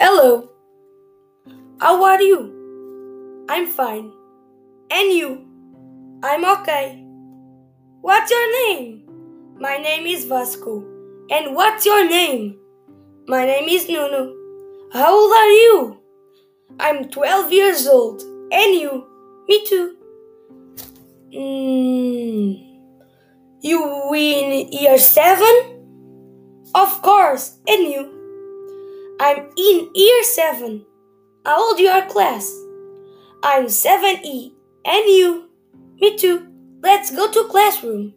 Hello. How are you? I'm fine. And you? I'm okay. What's your name? My name is Vasco. And what's your name? My name is Nuno. How old are you? I'm 12 years old. And you? Me too. Mm, you in year 7? Of course. And you? I'm in year 7. How old your class? I'm 7E. And you? Me too. Let's go to classroom.